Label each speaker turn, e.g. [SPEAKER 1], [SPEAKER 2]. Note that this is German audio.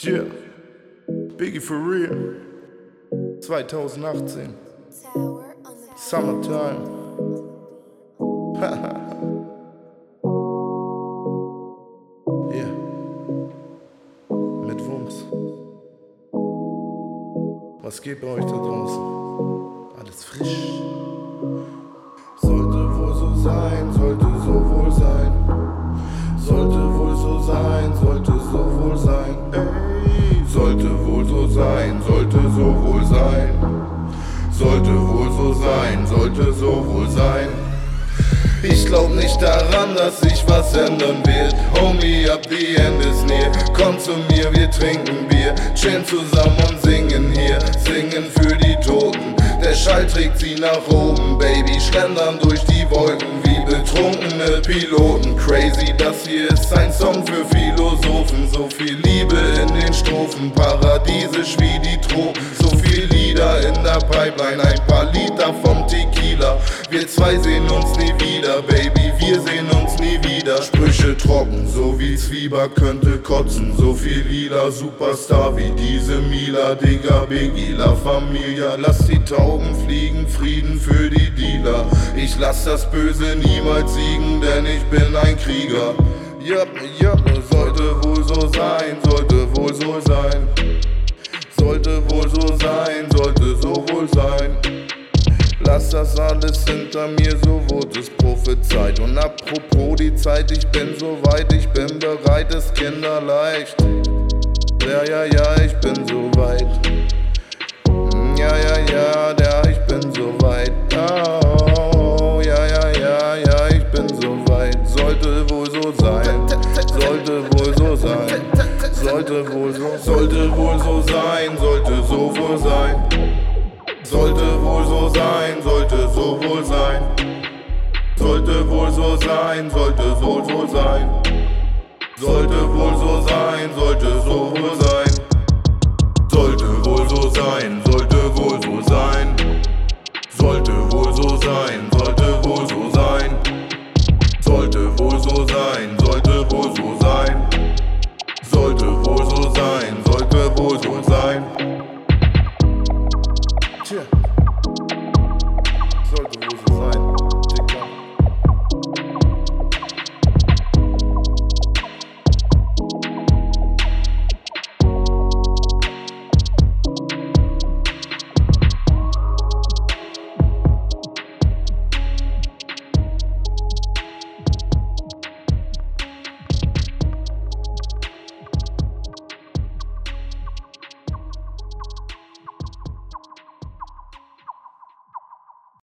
[SPEAKER 1] Yeah, Biggie for real. 2018. Summertime. yeah. Mit Wumms. Was geht bei euch da draußen? Alles frisch. Sollte wohl so sein, sollte so wohl sein. Sollte wohl so sein, sollte Ich glaub nicht daran, dass sich was ändern wird. Homie, ab die End ist near. Komm zu mir, wir trinken Bier. Chillen zusammen und singen hier. Singen für die Toten. Der Schall trägt sie nach oben, Baby. Schlendern durch die Wolken wie betrunkene Piloten. Crazy, das hier ist ein Song für Philosophen. So viel Liebe in den Strophen. Paradiesisch wie die Tropen. So viel Lieder in der Pipeline. Ein paar Liter vom Tequila. Wir zwei sehen uns nie wieder, Zwieber könnte kotzen. So viel lila Superstar wie diese Mila, Digga, Biggie, La Familia. Lass die Tauben fliegen, Frieden für die Dealer. Ich lass das Böse niemals siegen, denn ich bin ein Krieger. Yup, yup, sollte wohl so sein, sollte wohl so sein. Sollte wohl so sein, sollte so wohl sein. Lass das alles hinter mir, so wurde es prophezeit. Und apropos die Zeit, ich bin so weit, ich bin bereit, es kinderleicht. Ja, ja, ja, ich bin so weit. Ja, ja, ja, ja, ich bin so weit. Oh, ja, ja, ja, ja, ich bin so weit. Sollte wohl so sein, sollte wohl so sein. Sollte wohl so, sollte wohl so sein, sollte so wohl sein. Sollte wohl so sein, sollte so wohl sein. Sollte wohl so sein, sollte so wohl sein. Sollte wohl so sein, sollte so wohl sein. Sollte wohl so sein, sollte wohl so sein. Sollte wohl so sein, sollte wohl so sein. Sollte wohl so sein, sollte wohl so sein. Sollte wohl so sein, sollte wohl so sein. culture.